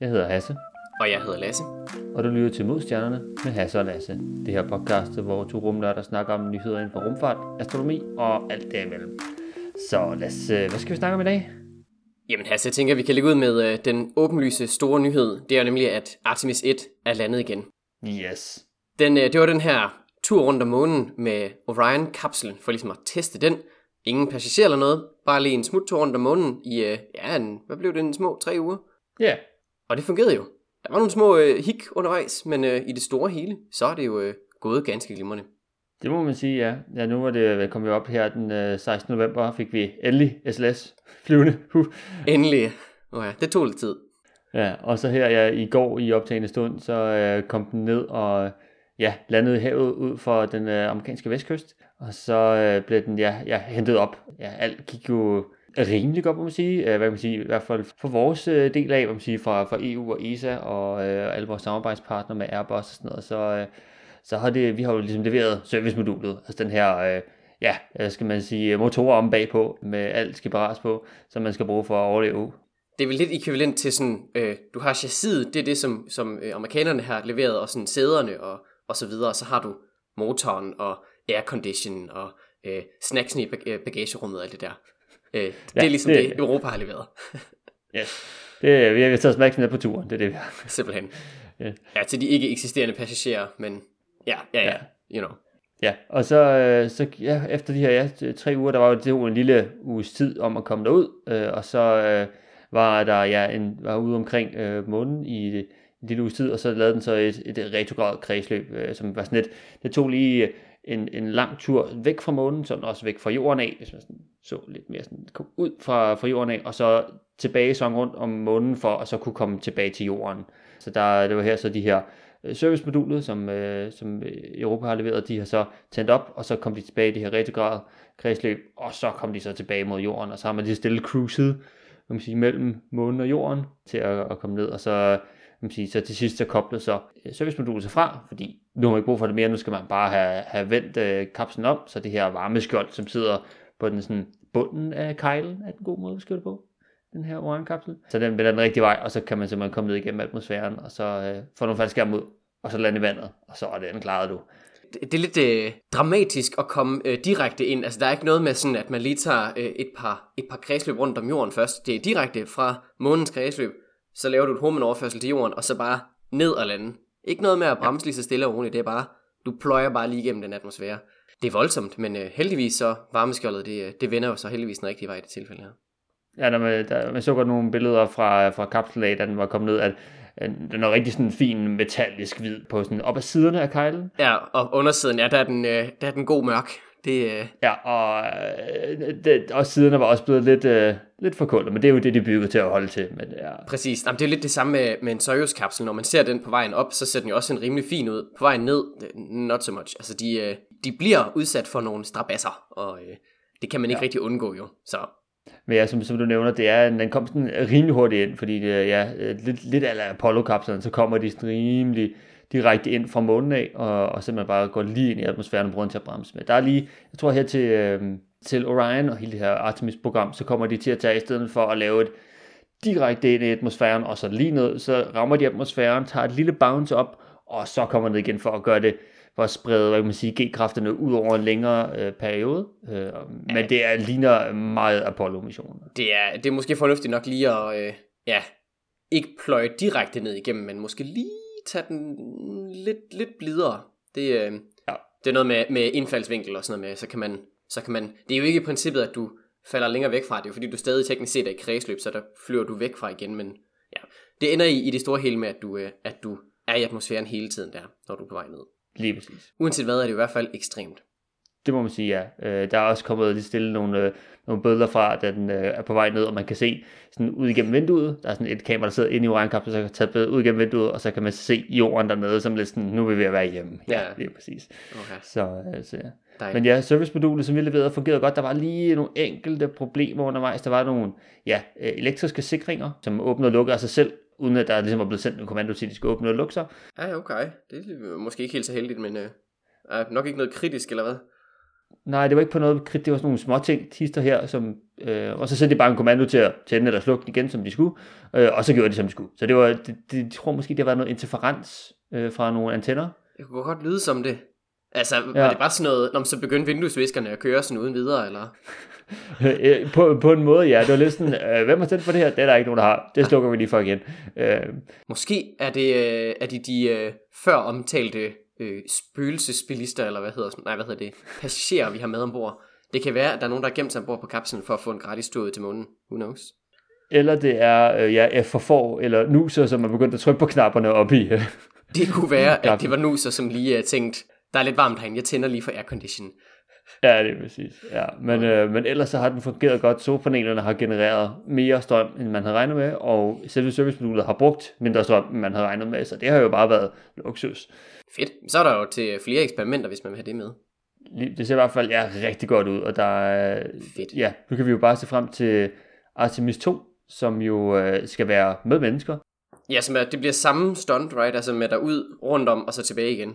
Jeg hedder Hasse, Og jeg hedder Lasse. og du lytter til Modstjernerne med Hasse og Lasse. Det her podcast, hvor to rumnørder snakker om nyheder inden for rumfart, astronomi og alt derimellem. Så øh, hvad skal vi snakke om i dag? Jamen Hasse, jeg tænker, at vi kan lægge ud med øh, den åbenlyse store nyhed. Det er nemlig, at Artemis 1 er landet igen. Yes. Den, øh, det var den her tur rundt om månen med Orion-kapslen, for ligesom at teste den. Ingen passager eller noget, bare lige en smuttur rundt om månen i, øh, ja, en, hvad blev det, en små tre uger? Ja, yeah. Og det fungerede jo. Der var nogle små øh, hik undervejs, men øh, i det store hele, så er det jo øh, gået ganske glimrende. det må man sige, ja. Ja, nu var det kommet op her den øh, 16. november, fik vi endelig SLS flyvende. Huh. Endelig. Oh ja, det tog lidt tid. Ja, og så her ja, i går i optagende stund, så øh, kom den ned og ja, landede i havet ud for den øh, amerikanske vestkyst. Og så øh, blev den ja, ja, hentet op. Ja, alt gik jo rimelig godt, må man sige. Øh, hvad kan man sige, i hvert fald for vores øh, del af, hvad man sige, fra, fra EU og ESA og øh, alle vores samarbejdspartnere med Airbus og sådan noget, så, øh, så har det, vi har jo ligesom leveret servicemodulet, altså den her, øh, ja, skal man sige, motorer om bagpå, med alt skal bevares på, som man skal bruge for at overleve det er vel lidt ekvivalent til sådan, øh, du har chassiset, det er det, som, som øh, amerikanerne har leveret, og sådan sæderne og, og så videre, og så har du motoren og aircondition og øh, snacksene i bag- øh, bagagerummet og alt det der. Øh, det Ja, er ligesom det- det, Europa har leveret, Yes. Det, vi har taget opmærksomhed på turen, det er det, vi har. simpelthen. Ja. Ja, til de ikke eksisterende passagerer, men ja, ja, ja, you know. Ja, og så, øh, så ja, efter de her ja, tre uger, der var jo det en lille uges tid om at komme derud, øh, og så øh, var der ja, en, var ude omkring øh, månen i en lille uges tid, og så lavede den så et, et retrograd kredsløb, øh, som var sådan et, det tog lige en, en lang tur væk fra månen, sådan også væk fra jorden af, hvis man sådan så lidt mere sådan, kom ud fra, fra jorden af, og så tilbage sådan rundt om månen, for at så kunne komme tilbage til jorden. Så der, det var her så de her øh, servicemodulet, som, øh, som øh, Europa har leveret, de har så tændt op, og så kom de tilbage i det her retrograd kredsløb, og så kom de så tilbage mod jorden, og så har man lige stille cruiset, kan man sige, mellem månen og jorden til at, at komme ned, og så, man sige, så til sidst så koblet så øh, servicemodulet sig fra, fordi nu har man ikke brug for det mere, nu skal man bare have, have vendt øh, kapslen om, så det her varmeskjold, som sidder på den sådan bunden af kejlen, er den god måde at skrive det på, den her Orion-kapsel. Så den vender den rigtige vej, og så kan man simpelthen komme ned igennem atmosfæren, og så øh, få nogle faldskærm ud, og så lande i vandet, og så er den klaret du. Det, det er lidt øh, dramatisk at komme øh, direkte ind. Altså, der er ikke noget med sådan, at man lige tager øh, et, par, et par kredsløb rundt om jorden først. Det er direkte fra månens kredsløb, så laver du et hormonoverførsel til jorden, og så bare ned og lande. Ikke noget med at bremse lige så stille og roligt, det er bare, du pløjer bare lige igennem den atmosfære. Det er voldsomt, men øh, heldigvis så varmeskjoldet, det, øh, det vender jo så heldigvis den rigtige vej i det tilfælde her. Ja, når man, der, man så godt nogle billeder fra, fra kapslen af, da den var kommet ned, at at den er rigtig sådan fin metallisk hvid på sådan op ad siderne af kejlen. Ja, og undersiden, ja, der er den, øh, der er den god mørk. Det, øh, Ja, og, øh, det, og siderne var også blevet lidt, øh, lidt forkullet, men det er jo det, de bygget til at holde til. Men, ja. Præcis. Jamen, det er lidt det samme med, med en Soyuz-kapsel. Når man ser den på vejen op, så ser den jo også en rimelig fin ud. På vejen ned, det- not so much. Altså, de, øh, de bliver udsat for nogle strabasser, og øh, det kan man ikke ja. rigtig undgå jo. Så Men ja, som, som du nævner, det er, den kom sådan rimelig hurtigt ind, fordi det, ja, øh, lidt, lidt af Apollo-kapslerne, så kommer de sådan rimelig direkte ind fra månen af, og, og simpelthen bare går lige ind i atmosfæren og bruger den til at bremse med. Der er lige, jeg tror her til, øh, til Orion og hele det her Artemis-program, så kommer de til at tage i stedet for at lave et direkte ind i atmosfæren, og så lige ned, så rammer de atmosfæren, tager et lille bounce op, og så kommer ned igen for at gøre det, for at sprede, hvad kan man sige, G-kræfterne ud over en længere øh, periode. Øh, men det er, ligner meget Apollo-missioner. det er, det er måske fornuftigt nok lige at, øh, ja, ikke pløje direkte ned igennem, men måske lige tage den lidt, lidt blidere. Det, øh, Ja. det er noget med, med indfaldsvinkel og sådan noget med, så kan man, så kan man, det er jo ikke i princippet, at du falder længere væk fra det, er jo fordi du stadig teknisk set er i kredsløb, så der flyver du væk fra igen, men ja, det ender i, i det store hele med, at du, øh, at du er i atmosfæren hele tiden der, når du er på vej ned. Lige præcis. Uanset hvad, er det i hvert fald ekstremt. Det må man sige, ja. Øh, der er også kommet lige stille nogle, øh, nogle billeder fra, da den øh, er på vej ned, og man kan se sådan ud igennem vinduet. Der er sådan et kamera, der sidder inde i Orion-kapslen, så kan tage billedet ud igennem vinduet, og så kan man se jorden dernede, som lidt sådan, nu er vi ved at være hjemme. Ja, Ja. det er præcis. Okay, Så, øh, så ja. dejligt. Men ja, servicemodulet, som vi leverede, fungerede godt. Der var lige nogle enkelte problemer undervejs. Der var nogle ja, øh, elektriske sikringer, som åbnede og lukkede af sig selv, uden at der ligesom var blevet sendt en kommando til, at de skulle åbne og lukke sig. Ja, okay. Det er måske ikke helt så heldigt, men øh, nok ikke noget kritisk, eller hvad? Nej, det var ikke på noget kridt, det var sådan nogle små ting, tister her, som, øh, og så sendte de bare en kommando til at tænde eller slukke den igen, som de skulle, øh, og så gjorde de, som de skulle. Så det var, det, det, jeg tror måske, det har været noget interferens øh, fra nogle antenner. Det kunne godt lyde som det. Altså, var Ja. det bare sådan noget, når man så begyndte vinduesviskerne at køre sådan uden videre, eller? Øh, på, på en måde, ja. Det var lidt sådan, øh, hvem har stemt for det her? Det er der ikke nogen, der har. Det slukker vi lige for igen. Øh, Måske er det øh, er de, de øh, før omtalte øh, spøgelsesbilister, eller hvad hedder, nej, hvad hedder det, passagerer, vi har med ombord. Det kan være, at der er nogen, der er gemt sig ombord på kapslen for at få en gratis tur ud til månen. Who knows? eller det er øh, ja, for får, eller nuser, som er begyndt at trykke på knapperne op i. Øh. Det kunne være, at det var nuser, som lige uh, tænkt, der er lidt varmt herinde, jeg tænder lige for aircondition. Ja, det er præcis. Ja, men, øh, men ellers så har den fungeret godt. Solpanelerne har genereret mere strøm, end man havde regnet med, og selve servicemodulet har brugt mindre strøm, end man havde regnet med, så det har jo bare været luksus. Fedt. Så er der jo til flere eksperimenter, hvis man vil have det med. Det ser i hvert fald ja, rigtig godt ud, og der er, Fedt. ja, nu kan vi jo bare se frem til Artemis 2, som jo øh, skal være med mennesker. Ja, som er, det bliver samme stunt, right? Altså med derud, rundt om, og så tilbage igen.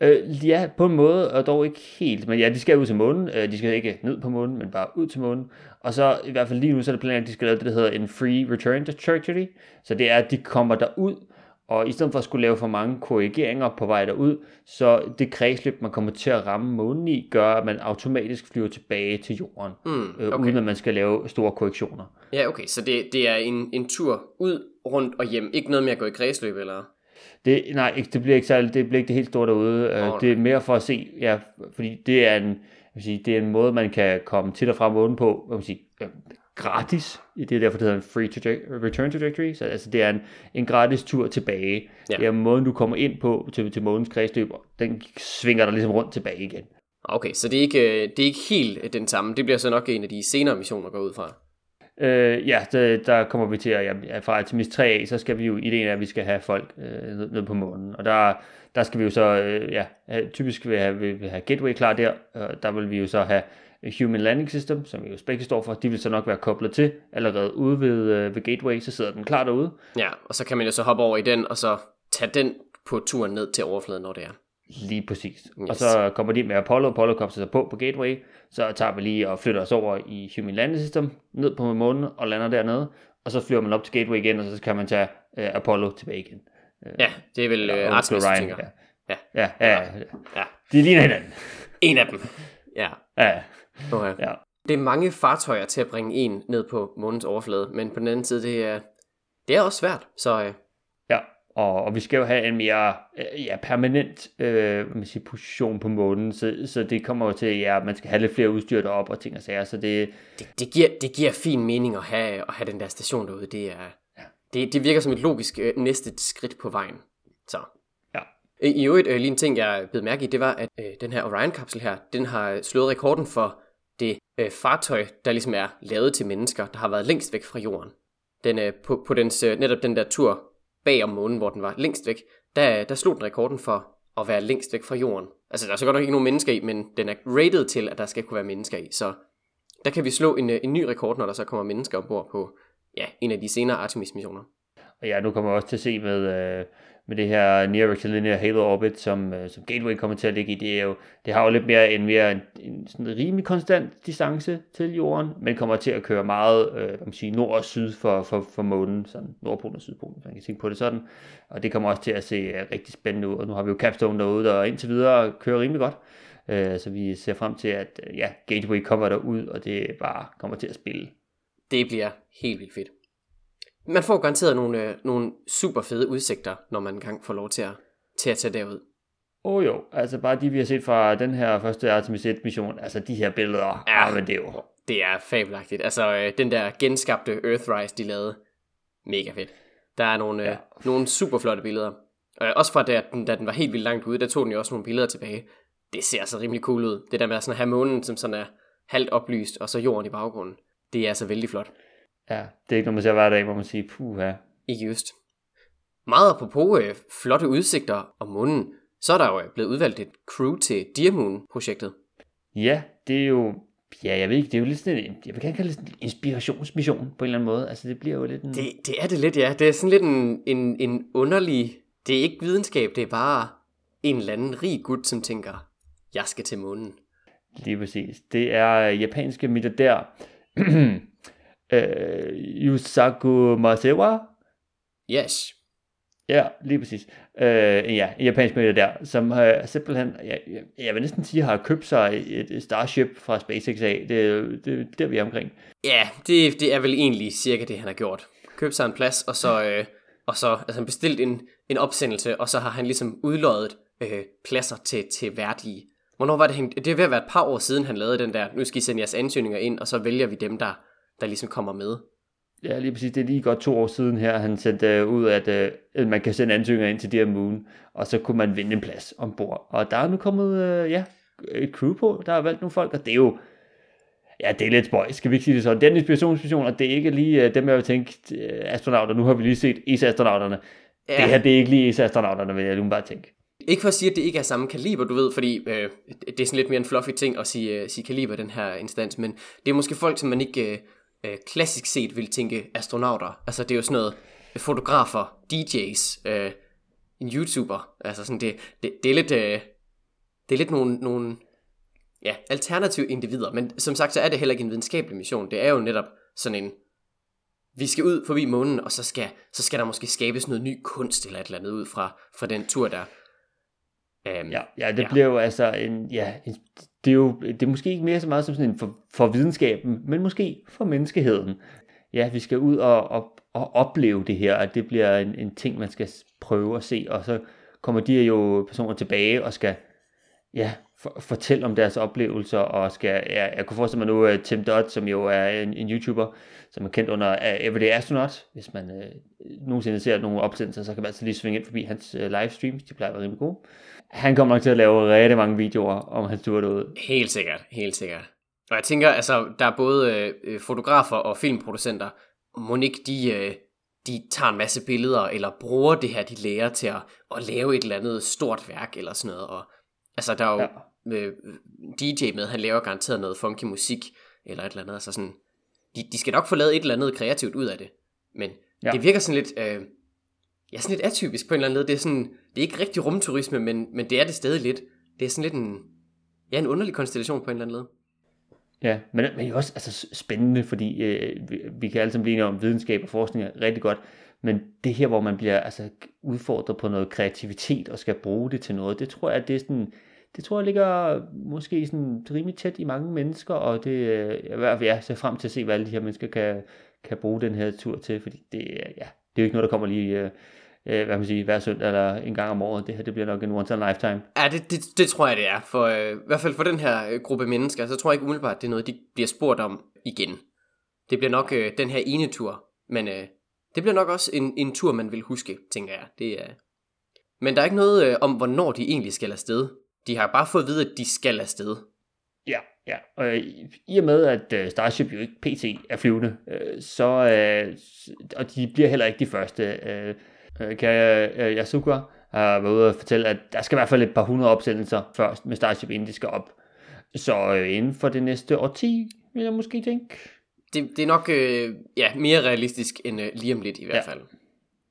Øh, ja, på en måde, og dog ikke helt. Men ja, de skal ud til månen. Øh, de skal ikke ned på månen, men bare ud til månen. Og så i hvert fald lige nu, så er det planen, at de skal lave det, der hedder en free return to trajectory. Så det er, at de kommer derud, og i stedet for at skulle lave for mange korrigeringer på vej derud, så det kredsløb, man kommer til at ramme månen i, gør, at man automatisk flyver tilbage til jorden, Mm, øh, okay. uden at man skal lave store korrektioner. Ja, okay, så det, det er en, en tur ud, rundt og hjem. Ikke noget med at gå i kredsløb, eller? Det, nej, det bliver ikke særlig, det bliver ikke det helt store derude. Alright. det er mere for at se, ja, fordi det er en, jeg vil sige, det er en måde, man kan komme til og fra månen på, hvad man sige, øh, gratis. Det er derfor, det hedder en free traje- return trajectory. Så altså, det er en, en gratis tur tilbage. Ja. Det er måden, du kommer ind på til, til månens kredsløb, og den svinger dig ligesom rundt tilbage igen. Okay, så det er ikke, øh, det er ikke helt øh, den samme. Det bliver så nok en af de senere missioner, går ud fra. Øh, ja, der, der kommer vi til at, ja, fra Artemis 3 af, så skal vi jo, ideen er, at vi skal have folk øh, ned, ned på månen, og der, der skal vi jo så, øh, ja, have- typisk vil have, vil have Gateway klar der, og der vil vi jo så have Human Landing System, som jo begge står for, de vil så nok være koblet til, allerede ude ved, øh, ved Gateway, så sidder den klar derude, Ja, og så kan man jo så hoppe over i den, og så tage den på turen ned til overfladen, når det er. lige præcis. Yes. Og så kommer de med Apollo, Apollo kommer sig på på Gateway, så tager vi lige og flytter os over i Human Landing System, ned på månen og lander dernede, og så flyver man op til Gateway igen, og så kan man tage øh, Apollo tilbage igen. Ja, det er vel øh, Artemis, Ryan, tænker. Ja. Ja. Ja, ja, ja. Ja. De ligner hinanden. En af dem. Ja, Ja, okay. ja. Det er mange fartøjer til at bringe en ned på månens overflade, men på den anden side, det er, det er også svært. Så øh, ja. Og, og vi skal jo have en mere øh, ja, permanent øh, man siger, position på månen, så, så det kommer jo til, ja, at man skal have lidt flere udstyr derop og ting og sager, så det, det, det, giver, det giver fin mening at have, at have den der station derude. Det, er, det, det virker som et logisk øh, næste skridt på vejen. Så. Ja. I i øvrigt, øh, lige en ting, jeg blev mærke i, det var, at øh, den her Orion-kapsel her, den har slået rekorden for øh, fartøj, der ligesom er lavet til mennesker, der har været længst væk fra jorden. Den, øh, på, på dens, øh, netop den der tur bag om månen, hvor den var længst væk, der, der slog den rekorden for at være længst væk fra jorden. Altså, der er så godt nok ikke nogen mennesker i, men den er rated til, at der skal kunne være mennesker i. Så der kan vi slå en, øh, en ny rekord, når der så kommer mennesker ombord på ja, en af de senere Artemis-missioner. og ja, nu kommer jeg også til at se med, øh, med det her Near Rectilinear Halo Orbit, som, øh, som Gateway kommer til at ligge i, det, er jo, det har jo lidt mere en, mere en, en sådan rimelig konstant distance til jorden, men kommer til at køre meget øh, hvad man sige, nord og syd for, for, for månen, sådan nordpolen og sydpolen, hvis man kan tænke på det sådan, og det kommer også til at se øh, rigtig spændende ud, og nu har vi jo Capstone derude, der indtil videre kører rimelig godt, øh, så vi ser frem til, at øh, ja, Gateway kommer derud, og det bare kommer til at spille. Det bliver helt vildt fedt. Man får garanteret nogle, øh, nogle super fede udsigter, når man engang får lov til at, til at tage derud. Åh oh, jo, altså bare de vi har set fra den her første Artemis 1 mission, altså de her billeder, ja, Ja. men det er jo, Det er fabelagtigt. Altså, øh, den der genskabte Earthrise, de lavede, mega fedt. Der er nogle, ja. Ja. øh, nogle super flotte billeder. Øh, også fra da den, da den var helt vildt langt ude, der tog den jo også nogle billeder tilbage. Det ser altså rimelig cool ud. Det der med at sådan have månen, som sådan er halvt oplyst, og så jorden i baggrunden. Det er altså vældig flot. Ja, det er ikke noget, man ser hver dag, hvor man siger, puha. Ikke just. Meget apropos øh, flotte udsigter om månen, så er der jo øh, blevet udvalgt et crew til Dear Moon-projektet. Ja, det er jo, ja, jeg ved ikke, det er jo lidt sådan en, jeg vil gerne kalde det en inspirationsmission på en eller anden måde. Altså det bliver jo lidt en, Det, det er det lidt, ja. Det er sådan lidt en, en, en underlig... Det er ikke videnskab, det er bare en eller anden rig gut, som tænker, jeg skal til månen. Lige præcis. Det er øh, japanske milliardær øh, Yusaku Masewa. Yes. Ja, lige præcis. Øh, ja, en japansk milliardær, som øh, simpelthen, jeg, jeg, jeg vil næsten sige, har købt sig et, Starship fra SpaceX af. Det, det, det er der, vi er omkring. Ja, det, det er vel egentlig cirka det, han har gjort. Købt sig en plads, og så, øh, og så altså, bestilt en, en opsendelse, og så har han ligesom udløjet øh, pladser til, til værdige. Hvornår var det, han, det er ved at være et par år siden, han lavede den der, nu skal I sende jeres ansøgninger ind, og så vælger vi dem, der, der ligesom kommer med. Ja, lige præcis. Det er lige godt to år siden her, han sendte øh, ud, at øh, man kan sende ansøgninger ind til Dear Moon, og så kunne man vinde en plads ombord. Og der er nu kommet, øh, ja, et crew på, der har valgt nogle folk, og det er jo, ja, det er lidt spøjs, skal vi ikke sige det sådan. Det er en inspirationsmission, og det er ikke lige øh, dem, jeg vil tænke, øh, astronauter. Nu har vi lige set ESA-astronauterne. Ja. Det her, det er ikke lige ESA-astronauterne, vil jeg lige bare tænke. Ikke for at sige, at det ikke er samme kaliber, du ved, fordi øh, det er sådan lidt mere en fluffy ting at sige, øh, sige kaliber den her instans, men det er måske folk, som man ikke øh, øh, klassisk set vil tænke astronauter. Altså det er jo sådan noget øh, fotografer, DJ's, øh, en YouTuber. Altså sådan det, det, det er lidt, øh, det er lidt nogle, nogle ja, alternative individer, men som sagt, så er det heller ikke en videnskabelig mission. Det er jo netop sådan en, vi skal ud forbi månen, og så skal, så skal der måske skabes noget ny kunst eller et eller andet ud fra, fra den tur der. Um, ja, ja, det ja. bliver jo altså en, ja, en, det er jo det er måske ikke mere så meget som sådan en for, for videnskaben, men måske for menneskeheden. Ja, vi skal ud og, og, og opleve det her, at det bliver en, en ting, man skal prøve at se, og så kommer de jo personer tilbage og skal ja, for, fortælle om deres oplevelser, og skal, ja, jeg kunne forestille mig nu, at Tim Dodd, som jo er en, en YouTuber, som er kendt under uh, Everyday Astronaut, hvis man uh, nogensinde ser nogle opsendelser, så kan man altså lige svinge ind forbi hans uh, livestreams, de plejer at være rimelig gode. Han kommer nok til at lave rigtig mange videoer om hans tur derude. Helt sikkert, helt sikkert. Og jeg tænker, altså, der er både øh, fotografer og filmproducenter, ikke de, øh, de tager en masse billeder, eller bruger det her, de lærer til at, at lave et eller andet stort værk, eller sådan noget, og Altså, der er jo ja. Øh, DJ med, han laver garanteret noget funky musik, eller et eller andet, altså sådan, de, de skal nok få lavet et eller andet kreativt ud af det, men ja. det virker sådan lidt, øh, ja, sådan lidt atypisk på en eller anden led, det er sådan, det er ikke rigtig rumturisme, men, men det er det stadig lidt, det er sådan lidt en, ja, en underlig konstellation på en eller anden led. Ja, men, men det er også altså, spændende, fordi øh, vi, vi kan alle sammen blive enige om, videnskab og forskning er rigtig godt, men det her, hvor man bliver altså, udfordret på noget kreativitet og skal bruge det til noget, det tror jeg, det er sådan, det tror jeg ligger måske sådan rimelig tæt i mange mennesker, og det øh, er jeg ser frem til at se, hvad alle de her mennesker kan, kan bruge den her tur til, fordi det, øh, ja, det er jo ikke noget, der kommer lige øh, øh hvad man siger, hver søndag eller en gang om året. Det her det bliver nok en once in a lifetime. Ja, det, det, det tror jeg, det er. For, øh, I hvert fald for den her gruppe mennesker, så tror jeg ikke umiddelbart, det er noget, de bliver spurgt om igen. Det bliver nok øh, den her ene tur, men øh, det bliver nok også en, en tur, man vil huske, tænker jeg. Det er... Men der er ikke noget øh, om, hvornår de egentlig skal afsted. De har bare fået at vide, at de skal afsted. Ja, ja. Og i og med, at uh, Starship jo ikke pt. er flyvende, uh, så, og de bliver heller ikke de første. Kan Yasuka har været ude og fortælle, at der skal i hvert fald et par hundrede opsendelser først med Starship, inden de skal op. Så inden for det næste årti, vil jeg måske tænke. Det, det er nok uh, ja, mere realistisk end uh, lige om lidt i hvert ja. fald.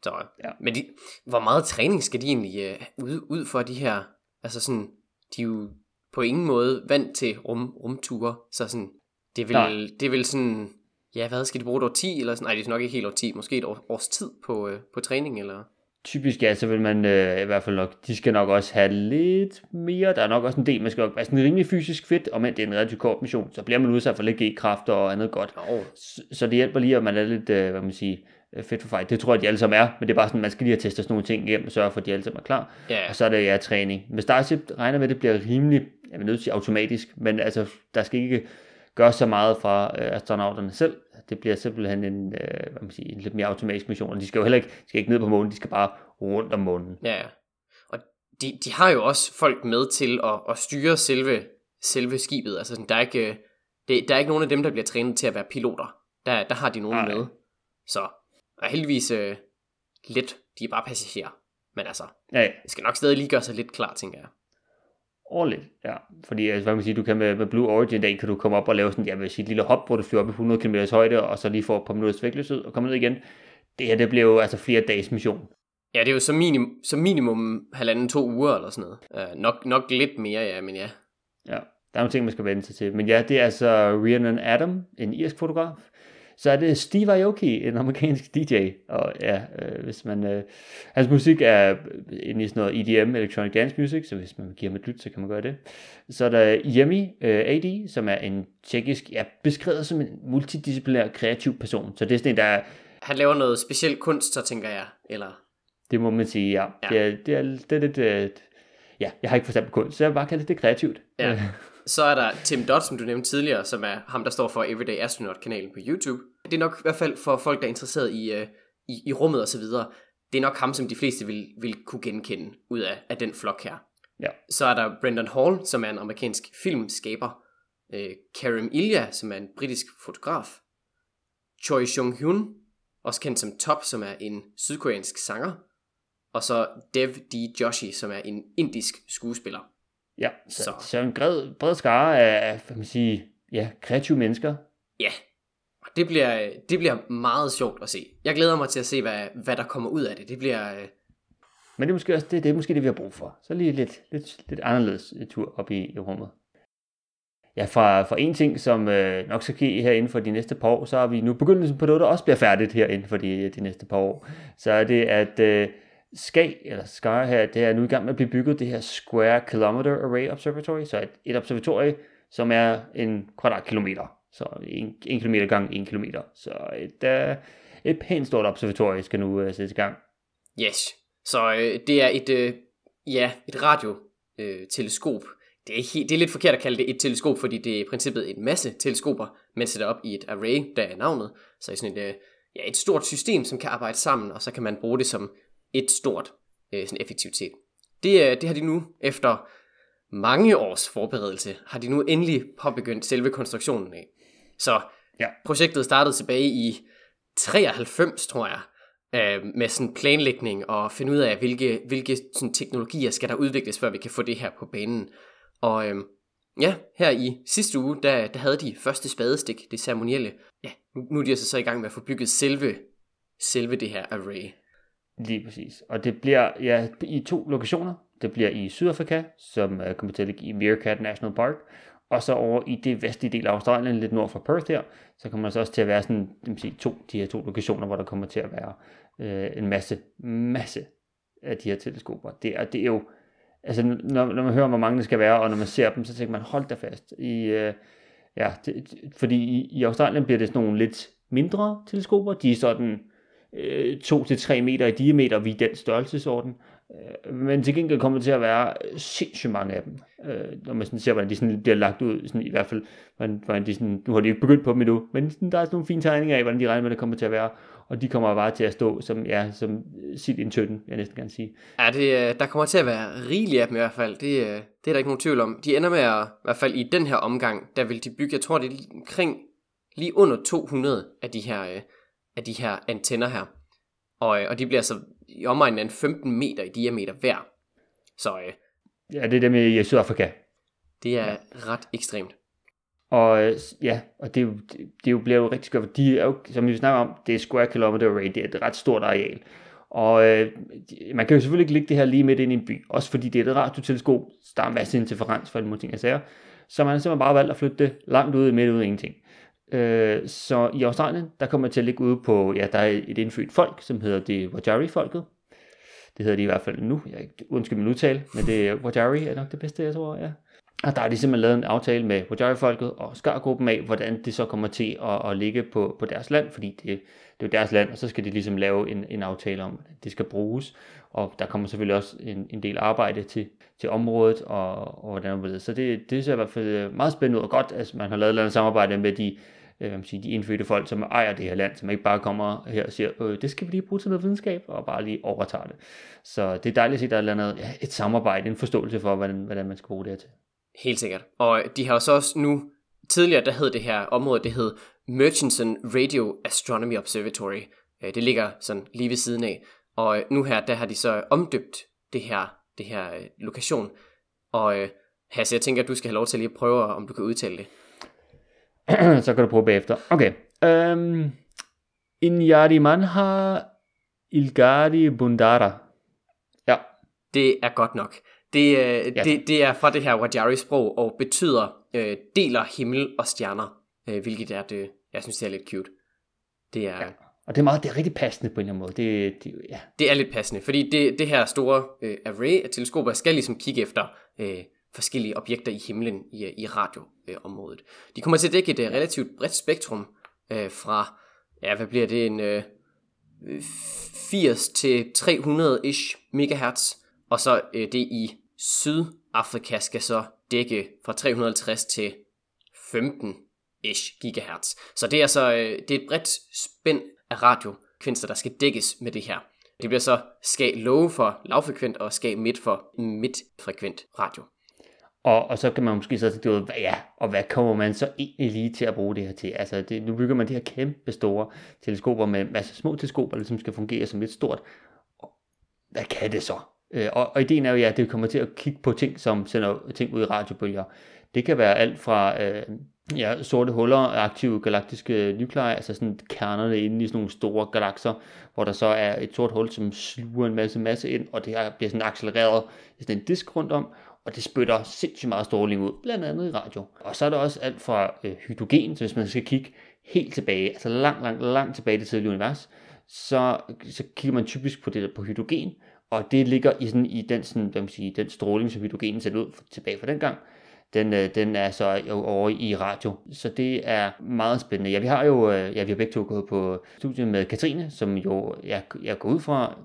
Så, ja. Men de, hvor meget træning skal de egentlig uh, ud, ud for de her, altså sådan, de er jo på ingen måde vant til rum, rumture, så sådan, det vil, det vil sådan, ja, hvad skal de bruge et år 10, eller sådan, nej, det er nok ikke helt år 10, måske et år, års tid på, øh, på træning, eller? Typisk, ja, så vil man øh, i hvert fald nok, de skal nok også have lidt mere, der er nok også en del, man skal være sådan rimelig fysisk fedt, og men det er en relativt kort mission, så bliver man udsat for lidt G-kraft og andet godt. Oh. Så, så, det hjælper lige, at man er lidt, øh, hvad man siger, fedt for fight. Det tror jeg, de alle sammen er, men det er bare sådan, man skal lige have testet sådan nogle ting igennem og sørge for, at de alle sammen er klar. Yeah. Og så er det ja, træning. Med Starship regner med, at det bliver rimelig, jeg vil nødt til at sige automatisk, men altså, der skal ikke gøre så meget fra øh, astronauterne selv. Det bliver simpelthen en, øh, hvad man siger, en lidt mere automatisk mission, og de skal jo heller ikke, de skal ikke ned på månen, de skal bare rundt om månen. Ja. Og de, de har jo også folk med til at, at styre selve, selve skibet. Altså, sådan, der, er ikke, det, der er ikke nogen af dem, der bliver trænet til at være piloter. Der, der har de nogen Nej. med. Så og heldigvis øh, lidt, de er bare passagerer. Men altså, ja, ja. det skal nok stadig lige gøre sig lidt klar, tænker jeg. Årligt, ja. Fordi, altså, hvad man siger, du kan med, med Blue Origin dag, kan du komme op og lave sådan, jeg vil sige, et lille hop, hvor du flyver op i 100 km højde, og så lige får et par minutters vægtløshed og komme ned igen. Det her, det bliver jo altså flere dages mission. Ja, det er jo som minimum, som minimum halvanden, to uger eller sådan noget. Uh, nok, nok lidt mere, ja, men ja. Ja, der er nogle ting, man skal vende sig til. Men ja, det er altså Rhiannon Adam, en irsk fotograf. Så er det Steve Aoki, en amerikansk DJ. Og ja, øh, hvis man... Øh, hans musik er inde i sådan noget EDM, Electronic Dance Music, så hvis man giver ham et lyt, så kan man gøre det. Så er der Yemi øh, AD, som er en tjekkisk, ja, beskrevet som en multidisciplinær kreativ person. Så det er sådan en, der er... Han laver noget specielt kunst, så tænker jeg, eller... Det må man sige, ja. ja. Det, er, det, er, det er lidt... Øh, ja, jeg har ikke forstand på kunst, så jeg bare kalder det kreativt. Ja. Så er der Tim Dodd, som du nævnte tidligere, som er ham, der står for Everyday Astronaut-kanalen på YouTube. Det er nok i hvert fald for folk, der er interesseret i, uh, i, i rummet osv., det er nok ham, som de fleste vil, vil kunne genkende ud af, af den flok her. Ja. Så er der Brendan Hall, som er en amerikansk filmskaber. Uh, Karim Ilya, som er en britisk fotograf. Choi Jung-hyun, også kendt som Top, som er en sydkoreansk sanger og så Dev D. Joshi, som er en indisk skuespiller. Ja, så, så. så en bred, bred skare af, hvad man sige, ja, kreative mennesker. Ja, og det bliver, det bliver meget sjovt at se. Jeg glæder mig til at se, hvad, hvad der kommer ud af det. Det bliver... Øh, Men det er måske også det, det er måske det, vi har brug for. Så lige lidt, lidt, lidt anderledes tur op i, i rummet. Ja, fra, fra en ting, som øh, nok skal ske her inden for de næste par år, så har vi nu begyndelsen på noget, der også bliver færdigt her inden for de, de næste par år. Så er det, at øh, skal, eller SKA her, det er nu i gang med at blive bygget det her Square Kilometer Array Observatory, så et, et observatorie, som er en kvadratkilometer, så en, en kilometer gang en kilometer. Så øh, et, uh, et pænt stort observatorie skal nu uh, sættes i gang. Yes, så øh, det er et, øh, ja, et radioteleskop. Øh, det, er helt, det er lidt forkert at kalde det et teleskop, fordi det er i princippet en masse teleskoper, man sætter op i et array, der er navnet. Så er sådan et, øh, ja, et stort system, som kan arbejde sammen, og så kan man bruge det som et stort øh, sådan effektivitet. Det, det har de nu, efter mange års forberedelse, har de nu endelig påbegyndt selve konstruktionen af. Så ja. projektet startede tilbage i 93, tror jeg, øh, med sådan planlægning og finde ud af, hvilke, hvilke sådan teknologier skal der udvikles, før vi kan få det her på banen. Og øh, ja, her i sidste uge, der, der havde de første spadestik, det ceremonielle. Ja, nu, nu er de altså så i gang med at få bygget selve, selve det her array. Lige præcis. Og det bliver ja, i to lokationer. Det bliver i Sydafrika, som uh, kommer til at ligge i Meerkat National Park, og så over i det vestlige del af Australien, lidt nord for Perth her, så kommer der så også til at være sådan, det vil sige, to, de her to lokationer, hvor der kommer til at være uh, en masse, masse af de her teleskoper. Det er, det er jo, altså når, når man hører, hvor mange der skal være, og når man ser dem, så tænker man, hold da fast. I, uh, ja, det, fordi i, i Australien bliver det sådan nogle lidt mindre teleskoper. De er sådan Øh, 2-3 meter i diameter ved den størrelsesorden. Øh, men til gengæld kommer det til at være sindssygt mange af dem. Øh, når man sådan ser, hvordan de sådan bliver lagt ud, sådan i hvert fald, hvordan, hvordan de sådan, nu har de ikke begyndt på dem endnu, men sådan, der er sådan nogle fine tegninger af, hvordan de regner med, det kommer til at være, og de kommer bare til at stå som, ja, som sit en tønden, jeg næsten kan sige. Ja, det, øh, der kommer til at være rigeligt af dem i hvert fald, det, det er der ikke nogen tvivl om. De ender med at, i hvert fald i den her omgang, der vil de bygge, jeg tror det er omkring lige under 200 af de her af de her antenner her. Og, øh, og de bliver så i omegnen af 15 meter i diameter hver. Så øh, ja, det er dem i Sydafrika. Det er ja. ret ekstremt. Og øh, ja, og det, det, det jo bliver jo rigtig skørt, de er jo, som vi snakker om, det er square kilometer array, det er et ret stort areal. Og øh, man kan jo selvfølgelig ikke lægge det her lige midt ind i en by, også fordi det er et radioteleskop, der er en masse interferens for alle mulige ting jeg siger. Så man har simpelthen bare valgt at flytte det langt ud midt ud af ingenting. Øh, så i Australien, der kommer jeg til at ligge ude på, ja, der er et indfødt folk, som hedder det Wajari-folket. Det hedder de i hvert fald nu. Jeg undskyld min udtale, men det er Wajari er nok det bedste, jeg tror, ja. Og der er de simpelthen lavet en aftale med Wajari-folket og Skargruppen af, hvordan det så kommer til at, at ligge på, på deres land, fordi det, det er jo deres land, og så skal de ligesom lave en, en aftale om, at det skal bruges. Og der kommer selvfølgelig også en, en del arbejde til, til området, og, og hvordan det Så det, det ser i hvert fald meget spændende ud og godt, at man har lavet et samarbejde med de øh, man sige, de indfødte folk, som ejer det her land, som ikke bare kommer her og siger, øh, det skal vi lige bruge til noget videnskab, og bare lige overtager det. Så det er dejligt at se, at der er landet ja, et samarbejde, en forståelse for, hvordan, hvordan man skal bruge det her til. Helt sikkert. Og de har så også nu, tidligere der hed det her område, det hed Murchison Radio Astronomy Observatory. Øh, det ligger sådan lige ved siden af. Og øh, nu her, der har de så omdøbt det her, det her øh, lokation. Og Hasse, jeg tænker, at du skal have lov til lige at prøve, om du kan udtale det. så kan du prøve bagefter. Okay. Um, Inyadi Manha Ilgari Bundara. Ja. Det er godt nok. Det, øh, ja. det, det er fra det her Wajari-sprog og betyder øh, deler himmel og stjerner, øh, hvilket er det, jeg synes, det er lidt cute. Det er, ja. Og det er, meget, det er rigtig passende på en eller anden måde. Det, det, ja. det er lidt passende, fordi det, det her store øh, array af teleskoper skal ligesom kigge efter øh, forskellige objekter i himlen i, i radioområdet. Øh, De kommer til at dække et øh, relativt bredt spektrum øh, fra, ja, hvad bliver det, en øh, 80 til 300-ish megahertz, og så øh, det i Sydafrika skal så dække fra 350 til 15-ish gigahertz. Så det er så øh, det er et bredt spænd af radiokvinster, der skal dækkes med det her. Det bliver så skal low for lavfrekvent og skal midt for midtfrekvent radio. Og, og så kan man måske så tænke, hvad, ja, og hvad kommer man så egentlig lige til at bruge det her til? Altså, det, nu bygger man de her kæmpe store teleskoper med masser små teleskoper, der ligesom skal fungere som et stort. Hvad kan det så? Øh, og, og ideen er jo, ja, at det kommer til at kigge på ting, som sender ting ud i radiobølger. Det kan være alt fra øh, ja, sorte huller, aktive galaktiske nuklejer, altså sådan kernerne inde i sådan nogle store galakser, hvor der så er et sort hul, som sluger en masse masse ind, og det her bliver sådan accelereret i sådan en disk rundt om, og det spytter sindssygt meget stråling ud, blandt andet i radio. Og så er der også alt fra øh, hydrogen, så hvis man skal kigge helt tilbage, altså langt, langt, langt tilbage i det tidlige univers, så, så kigger man typisk på det der på hydrogen, og det ligger i, sådan, i den, sådan, hvad man sige, den stråling, som hydrogenen sætter ud tilbage fra den gang, den, øh, den er så over i radio. Så det er meget spændende. Ja, vi har jo, øh, ja, vi har begge to gået på studiet med Katrine, som jo jeg, jeg går ud fra.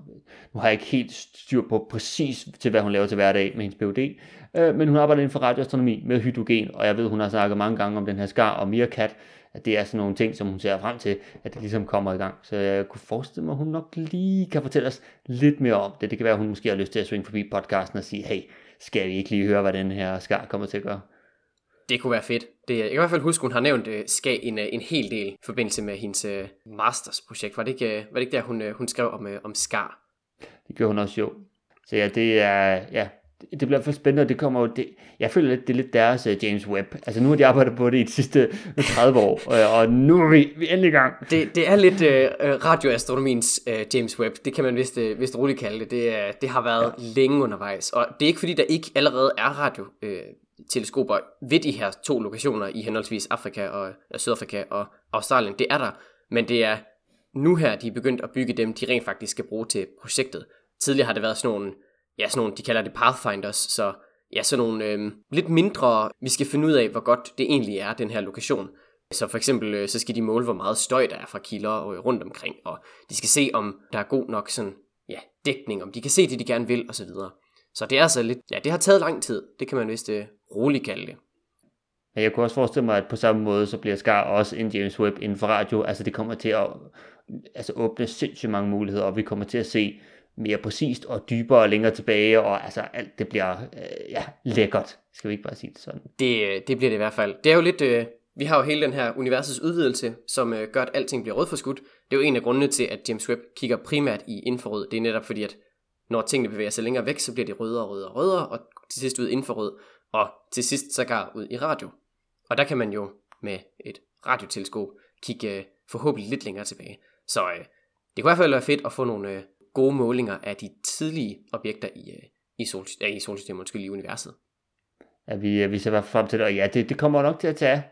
Nu har jeg ikke helt styr på præcis til, hvad hun laver til hverdag med hendes PhD, øh, men hun arbejder inden for radioastronomi med hydrogen, og jeg ved, hun har snakket mange gange om den her skar og Meerkat, at det er sådan nogle ting, som hun ser frem til, at det ligesom kommer i gang. Så jeg kunne forestille mig, at hun nok lige kan fortælle os lidt mere om det. Det kan være, at hun måske har lyst til at swing forbi podcasten og sige, hey, skal vi ikke lige høre, hvad den her skar kommer til at gøre? Det kunne være fedt. Det, jeg kan i hvert fald huske, hun har nævnt uh, skal en, uh, en hel del i forbindelse med hendes uh, mastersprojekt. Var det ikke, uh, var det ikke der, hun, uh, hun skrev om, uh, om skar? Det gjorde hun også jo. Så ja, det er, ja, det bliver i hvert fald spændende, og det kommer jo, det, jeg føler lidt, det er lidt deres uh, James Webb. Altså nu har de arbejdet på det i de sidste 30 år, og, og nu er vi, vi endelig i gang. Det, det er lidt uh, radioastronomiens uh, James Webb, det kan man vist, uh, vist roligt kalde det. Det, uh, det har været ja. længe undervejs, og det er ikke fordi, der ikke allerede er radio uh, teleskoper ved de her to lokationer i henholdsvis Afrika og uh, Sydafrika og Australien. Det er der, men det er nu her, de er begyndt at bygge dem, de rent faktisk skal bruge til projektet. Tidligere har det været sådan nogle ja, sådan nogle, de kalder det Pathfinders, så ja, sådan nogle øh, lidt mindre, vi skal finde ud af, hvor godt det egentlig er, den her lokation. Så for eksempel, øh, så skal de måle, hvor meget støj der er fra kilder og, rundt omkring, og de skal se, om der er god nok sådan, ja, dækning, om de kan se det, de gerne vil, osv. Så, så det er altså lidt, ja, det har taget lang tid, det kan man vist øh, roligt kalde det. Jeg kunne også forestille mig, at på samme måde, så bliver SCAR også en James Webb inden for radio. Altså det kommer til at altså, åbne sindssygt mange muligheder, og vi kommer til at se mere præcist og dybere og længere tilbage, og altså alt det bliver øh, ja, lækkert, skal vi ikke bare sige det sådan. Det, øh, det bliver det i hvert fald. Det er jo lidt, øh, vi har jo hele den her universets udvidelse, som øh, gør, at alting bliver rødforskudt. Det er jo en af grundene til, at James Webb kigger primært i infrarød. Det er netop fordi, at når tingene bevæger sig længere væk, så bliver det rødere og rødere og rødere, og til sidst ud infrarød, og til sidst så går ud i radio. Og der kan man jo med et radioteleskop kigge øh, forhåbentlig lidt længere tilbage. Så øh, det kunne i hvert fald være fedt at få nogle, øh, gode målinger af de tidlige objekter i, øh, i, sol, ja, i solsystemet, undskyld, i universet. Ja, vi, vi ser i hvert fald frem til det, og ja, det, det kommer nok til at tage,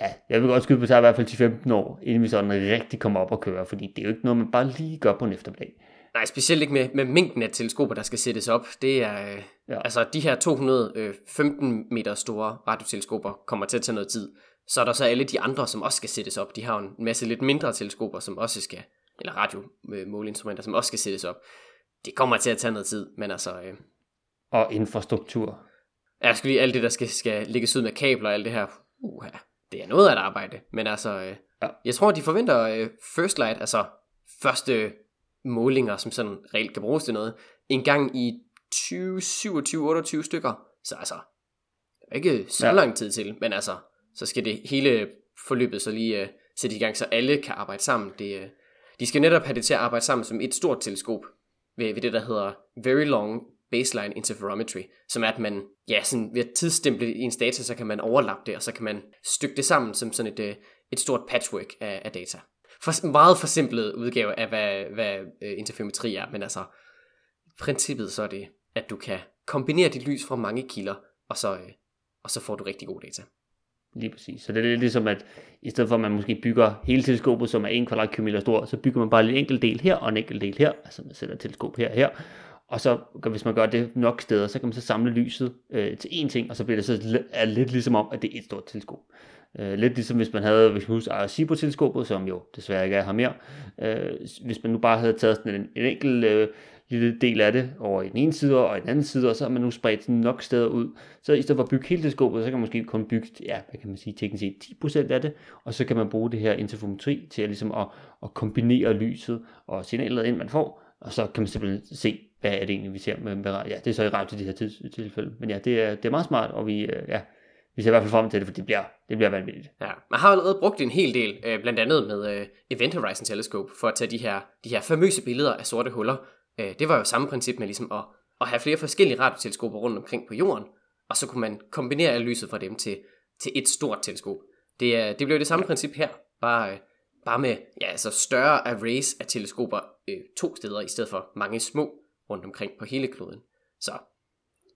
ja, jeg vil godt skyde på, at i hvert fald til 15 år, inden vi sådan rigtig kommer op og køre, fordi det er jo ikke noget, man bare lige gør på en eftermiddag. Nej, specielt ikke med, med mængden af teleskoper, der skal sættes op. Det er, øh, ja. altså de her 215 øh, meter store radioteleskoper kommer til at tage noget tid. Så er der så alle de andre, som også skal sættes op. De har en masse lidt mindre teleskoper, som også skal eller radiomåleinstrumenter, som også skal sættes op. Det kommer til at tage noget tid, men altså... Øh, og infrastruktur. Jeg skulle lige alt det, der skal, skal ligges ud med kabler og alt det her. Uh, det er noget af et arbejde, men altså... Øh, ja. Jeg tror, de forventer øh, First Light, altså første målinger, som sådan reelt kan bruges til noget, en gang i 20, 27, 28 stykker. Så altså, ikke så ja. lang tid til, men altså, så skal det hele forløbet så lige uh, sætte i gang, så alle kan arbejde sammen. Det, uh, de skal netop have det til at arbejde sammen som et stort teleskop ved, ved det, der hedder Very Long Baseline Interferometry, som er, at man ja, sådan, ved at tidsstemple ens en data, så kan man overlappe det, og så kan man stykke det sammen som sådan et, øh, et stort patchwork af, af data. For, meget forsimplet udgave af, hvad, hvad øh, interferometri er, men altså, princippet så er det, at du kan kombinere dit lys fra mange kilder, og så øh, og så får du rigtig god data. Lige præcis. Så det er lidt ligesom, at i stedet for at man måske bygger hele teleskopet, som er 1 kvadratkilometer stor, så bygger man bare en enkelt del her og en enkelt del her. Altså man sætter et teleskop her og her. Og så, hvis man gør det nok steder, så kan man så samle lyset øh, til én ting, og så bliver det så er lidt ligesom om, at det er et stort teleskop. Øh, lidt ligesom hvis man havde, hvis man husker Arecibo-teleskopet, som jo desværre ikke er her mere. Øh, hvis man nu bare havde taget sådan en, en enkelt øh, lille del af det over i den ene side og i den anden side, og så har man nu spredt sådan nok steder ud. Så i stedet for at bygge hele teleskopet, så kan man måske kun bygge, ja, hvad kan man sige, teknisk set 10% af det, og så kan man bruge det her interferometri til at, ligesom at, at kombinere lyset og signalet ind, man får, og så kan man simpelthen se, hvad er det egentlig, vi ser med, med ja, det er så i radio i de her tilfælde. Men ja, det er, det er meget smart, og vi, øh, ja, vi ser i hvert fald frem til det, for det bliver, det bliver vanvittigt. Ja, man har allerede brugt en hel del, øh, blandt andet med øh, Event Horizon Telescope, for at tage de her, de her famøse billeder af sorte huller. Øh, det var jo samme princip med ligesom at, at have flere forskellige radioteleskoper rundt omkring på jorden, og så kunne man kombinere lyset fra dem til, til et stort teleskop. Det, er, det blev det samme princip her, bare, øh, bare med ja, altså større arrays af teleskoper øh, to steder, i stedet for mange små rundt omkring på hele kloden. Så.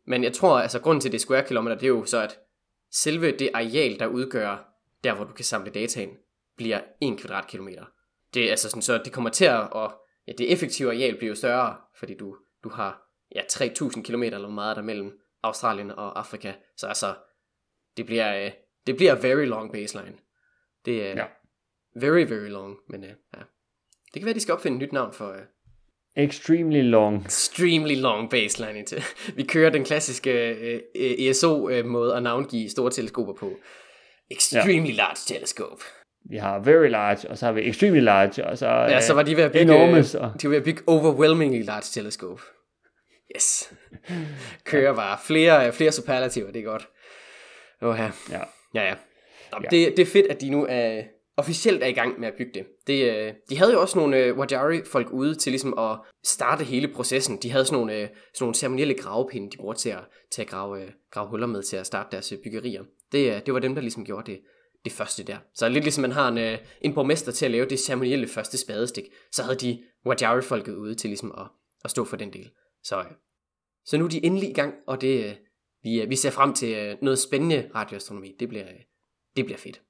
Men jeg tror, altså grunden til det square kilometer, det er jo så, at selve det areal, der udgør der, hvor du kan samle ind, bliver 1 kvadratkilometer. Det er altså sådan, så det kommer til at, ja, det effektive areal bliver jo større, fordi du, du har ja, 3.000 km eller meget der mellem Australien og Afrika. Så altså, det bliver, øh, det bliver very long baseline. Det er ja. very, very long, men uh, ja. Det kan være, de skal opfinde et nyt navn for, uh, Extremely long. Extremely long baseline. Til. Vi kører den klassiske uh, ESO-måde at navngive store teleskoper på. Extremely ja. large telescope. Vi har very large, og så har vi extremely large, og så Ja, så var de ved at bygge, enormous, og... de var ved at bygge overwhelmingly large telescope. Yes. Kører bare flere, flere superlativer, det er godt. Oha. Ja. Ja, ja. Nå, ja. Det, det er fedt, at de nu er, officielt er i gang med at bygge det. det øh, de havde jo også nogle øh, Wajari-folk ude til ligesom at starte hele processen. De havde sådan nogle, øh, sådan nogle ceremonielle gravepinde, de brugte til at, til at grave, øh, grave huller med til at starte deres øh, byggerier. Det, øh, det var dem, der ligesom gjorde det, det første der. Så lidt ligesom man har en, øh, en borgmester til at lave det ceremonielle første spadestik, så havde de Wajari-folket ude til ligesom at, at stå for den del. Så, øh, så nu er de endelig i gang, og det, øh, vi, øh, vi ser frem til øh, noget spændende radioastronomi. Det bliver, øh, det bliver fedt.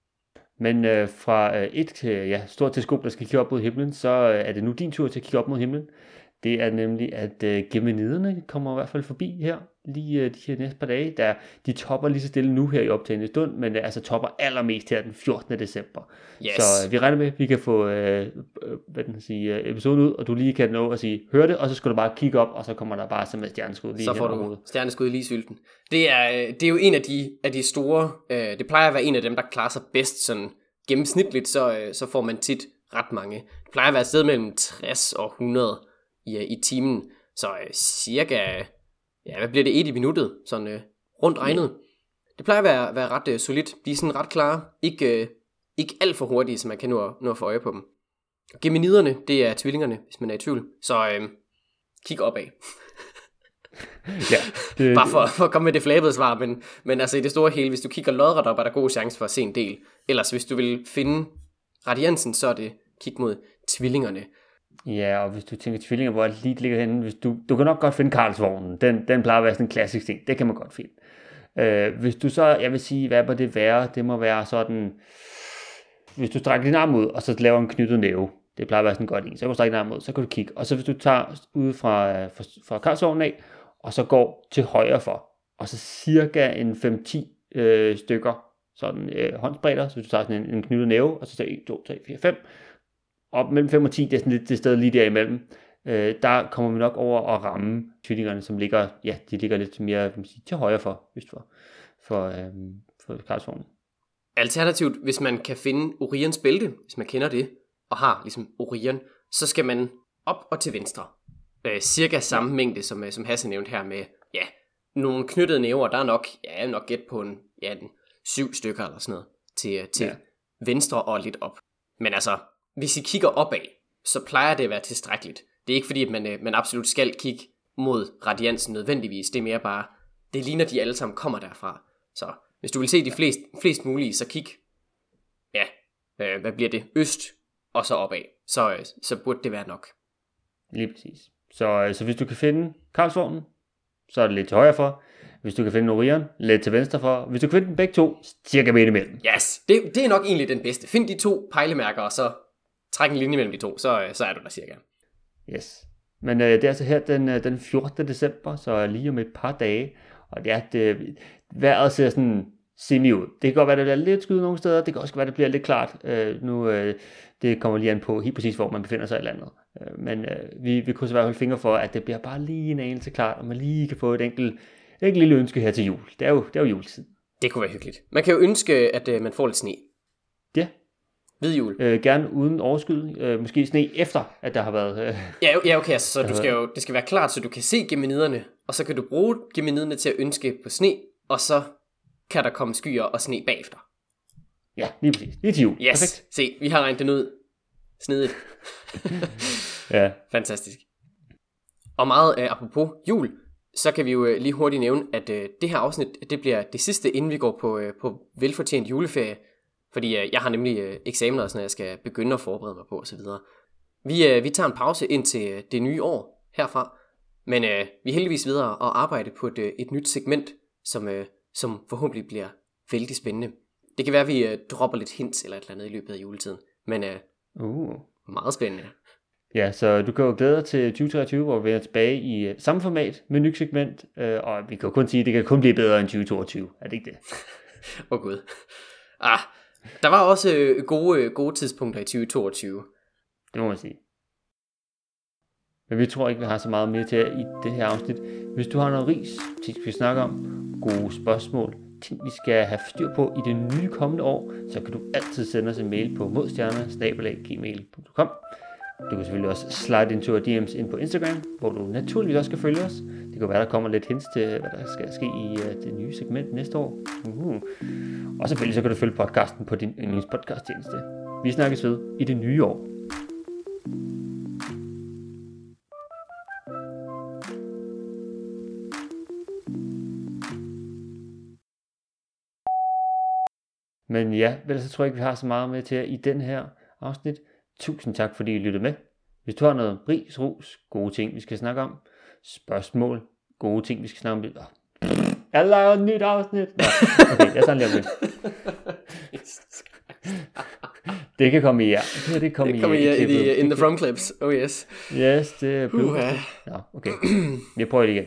Men øh, fra øh, et ja, stort teleskop, der skal kigge op mod himlen, så øh, er det nu din tur til at kigge op mod himlen. Det er nemlig, at øh, geminiderne kommer i hvert fald forbi her, lige øh, de her næste par dage. Der, de topper lige så stille nu her i optagende stund, men øh, altså topper allermest her den 14. december. Yes. Så øh, vi regner med, at vi kan få øh, øh, hvad den sige, øh, episoden ud, og du lige kan nå at sige, hør det, og så skal du bare kigge op, og så kommer der bare som et stjerneskud lige Så får du stjerneskud lige sylten. Det er, øh, det er jo en af de, af de store, øh, det plejer at være en af dem, der klarer sig bedst sådan gennemsnitligt, så, øh, så får man tit ret mange. Det plejer at være et sted mellem 60 og 100 i, øh, i timen, så øh, cirka, ja, hvad bliver det, et i minuttet, sådan øh, rundt regnet. Det plejer at være, være ret øh, solidt. De er sådan ret klare. Ikke, øh, ikke alt for hurtige, så man kan nå, nå at få øje på dem. Geminiderne, det er tvillingerne, hvis man er i tvivl. Så øh, kig opad. ja, det, Bare for, for at komme med det flabede svar, men, men altså i det store hele, hvis du kigger lodret op, er der god chance for at se en del. Ellers hvis du vil finde radiansen, så er det kig mod tvillingerne. Ja, og hvis du tænker tvillinger, hvor det lige ligger henne, hvis du, du kan nok godt finde Karlsvognen. Den, den plejer at være sådan en klassisk ting. Det kan man godt finde. Øh, hvis du så, jeg vil sige, hvad må det være? Det må være sådan, hvis du strækker din arm ud, og så laver en knyttet næve. Det plejer at være sådan godt en. Så kan du strække din arm ud, så kan du kigge. Og så hvis du tager ud fra, øh, fra, fra Karlsvognen af, og så går til højre for, og så cirka en 5-10 øh, stykker sådan øh, håndsbredder, så hvis du tager sådan en, en knyttet næve, og så tager 1, 2, 3, 4, 5, op mellem 5 og 10, det er sådan lidt det sted lige derimellem, øh, der kommer vi nok over at ramme tvillingerne, som ligger, ja, de ligger lidt mere kan man sige, til højre for, øst for, for, øh, for Karlsvognen. Alternativt, hvis man kan finde Orions bælte, hvis man kender det, og har ligesom Orion, så skal man op og til venstre. Øh, cirka samme mængde, som, øh, som Hasse nævnte her med, ja, nogle knyttede næver, der er nok, ja, nok gæt på en, ja, en syv stykker eller sådan noget, til, til ja. venstre og lidt op. Men altså, hvis I kigger opad, så plejer det at være tilstrækkeligt. Det er ikke fordi, at man, øh, man absolut skal kigge mod radiansen nødvendigvis. Det er mere bare, det ligner de alle sammen kommer derfra. Så hvis du vil se de flest, flest mulige, så kig, ja, øh, hvad bliver det, øst og så opad. Så, øh, så burde det være nok. Lige præcis. Så, øh, så hvis du kan finde Karlsvognen, så er det lidt til højre for. Hvis du kan finde Orion, lidt til venstre for. Hvis du kan finde dem begge to, cirka midt imellem. Yes, det, det er nok egentlig den bedste. Find de to pejlemærker, og så træk en linje mellem de to, så, øh, så er du der cirka. Yes. Men øh, det er altså her den, øh, den 14. december, så lige om et par dage. Og det er, at øh, vejret ser sådan semi ud. Det kan godt være, at det bliver lidt skyde nogle steder. Det kan også være, at det bliver lidt klart. Øh, nu, øh, det kommer lige an på helt præcis, hvor man befinder sig i landet. Øh, men øh, vi, vi kunne så i hvert fald fingre for, at det bliver bare lige en anelse klart, og man lige kan få et enkelt, enkelt lille ønske her til jul. Det er jo, det er jo juletid. Det kunne være hyggeligt. Man kan jo ønske, at øh, man får lidt sne. Ja. Hvid jul. Øh, gerne uden overskud. Øh, måske sne efter, at der har været... Øh, Ja, ja okay, altså, så du skal jo, det skal være klart, så du kan se geminiderne, og så kan du bruge geminiderne til at ønske på sne, og så kan der komme skyer og sne bagefter. ja, lige præcis. Lige til jul. Yes, Perfekt. se, vi har regnet den ud. Snedigt. Ja. Fantastisk. Og meget øh, apropos jul, så kan vi jo øh, lige hurtigt nævne, at øh, det her afsnit, det bliver det sidste, inden vi går på, øh, på velfortjent juleferie. Fordi øh, jeg har nemlig øh, eksamener, og sådan, jeg skal begynde at forberede mig på osv. Vi, øh, vi tager en pause ind til øh, det nye år herfra. Men øh, vi er heldigvis videre og arbejde på et, øh, et nyt segment, som, øh, som forhåbentlig bliver vældig spændende. Det kan være, at vi øh, dropper lidt hints eller et eller andet i løbet af juletiden. Men øh, Uh. meget spændende. Ja, så du kan jo glæde dig til 2023, hvor vi er tilbage i øh, samme format med nyt segment, øh, og vi kan jo kun sige, at det kan kun blive bedre end 2022. Er det ikke det? Åh oh, gud. Ah, der var også øh, gode, øh, gode tidspunkter i 2022. Det må man sige. Men vi tror ikke, vi har så meget mere til i det her afsnit. Hvis du har noget ris, ting vi snakker om, gode spørgsmål, ting vi skal have styr på i det nye kommende år, så kan du altid sende os en mail på modstjerner Du kan selvfølgelig også slide into our DM's ind på Instagram, hvor du naturligvis også skal følge os. Det kan være, der kommer lidt hints til, hvad der skal ske i uh, det nye segment næste år. Uh. Og selvfølgelig så kan du følge podcasten på din yndlingspodcasttjeneste. Vi snakkes ved i det nye år. Men ja, ellers så tror jeg ikke, vi har så meget med til i den her afsnit. Tusind tak, fordi I lyttede med. Hvis du har noget ris, ros, gode ting, vi skal snakke om, spørgsmål, gode ting, vi skal snakke om. Jeg laver et nyt afsnit. Nå, okay, jeg tager lige om lidt. Det kan komme i jer. Det her, det kommer Det kommer i, i, i, klippet. the, in the from clips. Oh yes. Yes, det er blevet. Nå, okay. Vi prøver det igen.